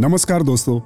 नमस्कार दोस्तों,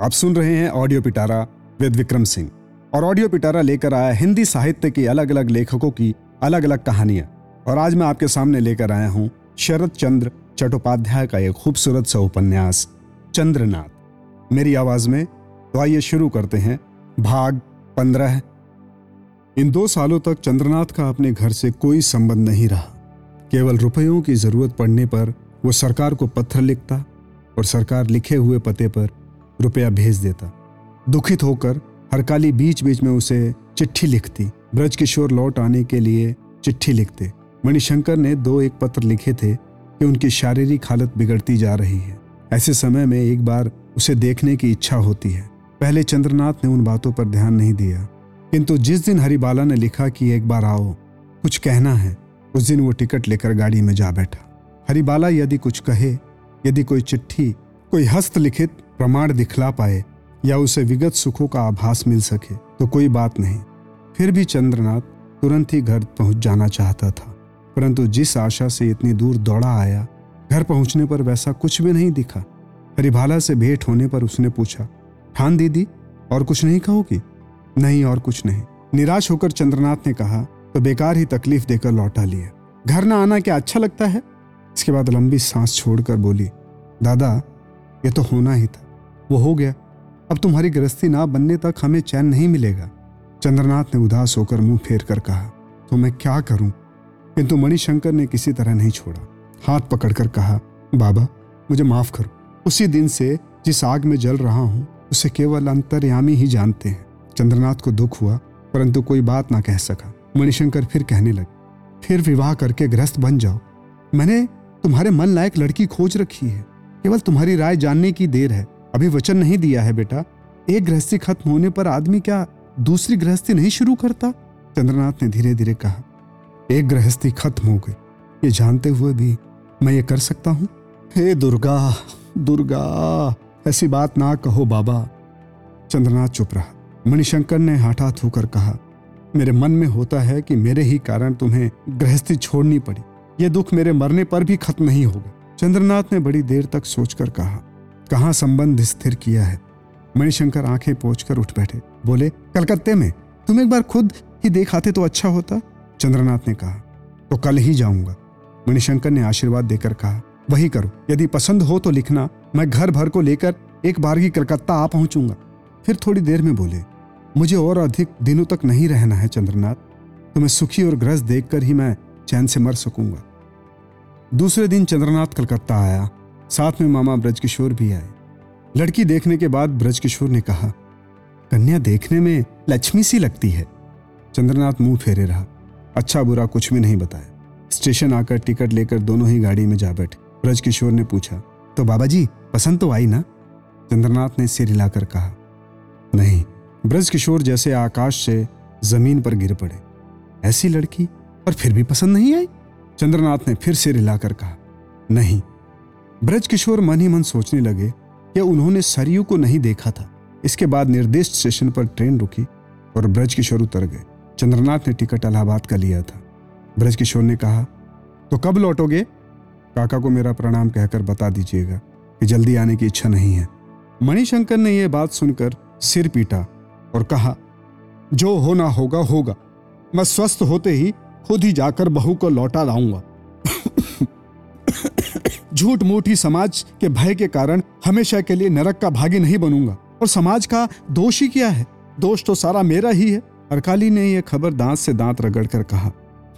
आप सुन रहे हैं ऑडियो पिटारा विद विक्रम सिंह और ऑडियो पिटारा लेकर आया हिंदी साहित्य के अलग अलग लेखकों की अलग अलग कहानियाँ। और आज मैं आपके सामने लेकर आया हूँ शरद चंद्र चट्टोपाध्याय का एक खूबसूरत सा उपन्यास, चंद्रनाथ। मेरी आवाज़ में तो आइए शुरू करते हैं। भाग पंद्रह। इन दो सालों तक चंद्रनाथ का अपने घर से कोई संबंध नहीं रहा। केवल रुपयों की ज़रूरत पड़ने पर वो सरकार को पत्र लिखता और सरकार लिखे हुए पते पर रुपया भेज देता। दुखित होकर हरकाली बीच बीच में उसे चिट्ठी लिखती। ब्रज किशोर लौट आने के लिए चिट्ठी लिखते। मणिशंकर ने दो एक पत्र लिखे थे कि उनकी शारीरिक हालत बिगड़ती जा रही है। ऐसे समय में एक बार उसे देखने की इच्छा होती है। पहले चंद्रनाथ ने उन बातों पर ध्यान नहीं दिया। किंतु जिस दिन हरिबाला ने लिखा कि एक बार आओ, कुछ कहना है, उस दिन वो टिकट लेकर गाड़ी में जा बैठा। हरिबाला यदि कुछ कहे यदि कोई चिट्ठी, कोई हस्तलिखित प्रमाण दिखला पाए या उसे विगत सुखों का आभास मिल सके तो कोई बात नहीं। फिर भी चंद्रनाथ तुरंत ही घर पहुँच जाना चाहता था। परंतु जिस आशा से इतनी दूर दौड़ा आया, घर पहुँचने पर वैसा कुछ भी नहीं दिखा। हरिभाला से भेंट होने पर उसने पूछा, ठान दीदी, और कुछ नहीं कहोगी? नहीं, और कुछ नहीं। निराश होकर चंद्रनाथ ने कहा तो बेकार ही तकलीफ़ देकर लौटा लिया घर न आना क्या अच्छा लगता है? इसके बाद लंबी सांस छोड़कर बोली, दादा, ये तो होना ही था। वो हो गया। अब तुम्हारी गृहस्थी ना बनने तक हमें चैन नहीं मिलेगा। चंद्रनाथ ने उदास होकर मुँह फेर कर कहा तो मैं क्या करूँ? किंतु मणिशंकर ने किसी तरह नहीं छोड़ा। हाथ पकड़कर कहा, बाबा, मुझे माफ़ करो। उसी दिन से जिस आग में जल रहा हूँ, उसे केवल अंतर्यामी ही जानते हैं। चंद्रनाथ को दुख हुआ, परंतु कोई बात ना कह सका। मणिशंकर फिर कहने लगे, फिर विवाह करके गृहस्थ बन जाओ। मैंने तुम्हारे मन लायक लड़की खोज रखी है। केवल तुम्हारी राय जानने की देर है। अभी वचन नहीं दिया है बेटा। एक गृहस्थी खत्म होने पर आदमी क्या दूसरी गृहस्थी नहीं शुरू करता? चंद्रनाथ ने धीरे धीरे कहा, एक गृहस्थी खत्म हो गई। ये जानते हुए भी मैं ये कर सकता हूँ? हे दुर्गा दुर्गा, ऐसी बात ना कहो बाबा। चंद्रनाथ चुप रहा। मणिशंकर ने हठात होकर कहा, मेरे मन में होता है कि मेरे ही कारण तुम्हें गृहस्थी छोड़नी पड़ी। ये दुख मेरे मरने पर भी खत्म नहीं होगा चंद्रनाथ ने बड़ी देर तक सोचकर कहा कहा संबंध स्थिर किया है? मणिशंकर आँखें पोचकर उठ बैठे। बोले, कलकत्ते में? तुम एक बार खुद ही देख आते तो अच्छा होता। चंद्रनाथ ने कहा तो कल ही जाऊँगा। मणिशंकर ने आशीर्वाद देकर कहा, वही करो। यदि पसंद हो तो लिखना। मैं घर भर को लेकर एक बार ही कलकत्ता आ पहुंचूँगा। फिर थोड़ी देर में बोले, मुझे और अधिक दिनों तक नहीं रहना है, चंद्रनाथ। तुम्हें सुखी और ग्रस्त देखकर ही मैं चैन से मर सकूँगा। दूसरे दिन चंद्रनाथ कलकत्ता आया। साथ में मामा ब्रजकिशोर भी आए। लड़की देखने के बाद ब्रजकिशोर ने कहा, कन्या देखने में लक्ष्मी सी लगती है। चंद्रनाथ मुँह फेरे रहा। अच्छा बुरा कुछ भी नहीं बताया। स्टेशन आकर टिकट लेकर दोनों ही गाड़ी में जा बैठे। ब्रजकिशोर ने पूछा तो बाबा जी पसंद तो आई ना? चंद्रनाथ ने सिर हिलाकर कहा, नहीं। ब्रजकिशोर जैसे आकाश से ज़मीन पर गिर पड़े। ऐसी लड़की और फिर भी पसंद नहीं आई? चंद्रनाथ ने फिर सिर हिलाकर कहा, नहीं। ब्रज किशोर मन ही मन सोचने लगे कि उन्होंने सरयू को नहीं देखा था। इसके बाद निर्दिष्ट स्टेशन पर ट्रेन रुकी और ब्रज किशोर उतर गए। चंद्रनाथ ने टिकट इलाहाबाद का लिया था। ब्रज किशोर ने कहा तो कब लौटोगे? काका को मेरा प्रणाम कहकर बता दीजिएगा कि जल्दी आने की इच्छा नहीं है। मणिशंकर ने यह बात सुनकर सिर पीटा और कहा, जो होना होगा होगा। मैं स्वस्थ होते ही खुद ही जाकर बहू को लौटा लाऊँगा। झूठ मूठी समाज के भय के कारण हमेशा के लिए नरक का भागी नहीं बनूँगा। और समाज का दोष ही क्या है? दोष तो सारा मेरा ही है। अरकाली ने यह खबर दांत से दांत रगड़ कर कहा।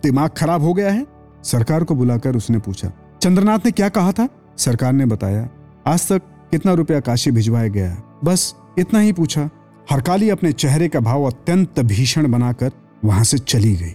दिमाग खराब हो गया है? सरकार को बुलाकर उसने पूछा। चंद्रनाथ ने क्या कहा था? सरकार ने बताया, आज तक कितना रुपया काशी भिजवाया गया बस इतना ही पूछा। हरकाली अपने चेहरे का भाव अत्यंत भीषण बनाकर वहाँ से चली गई।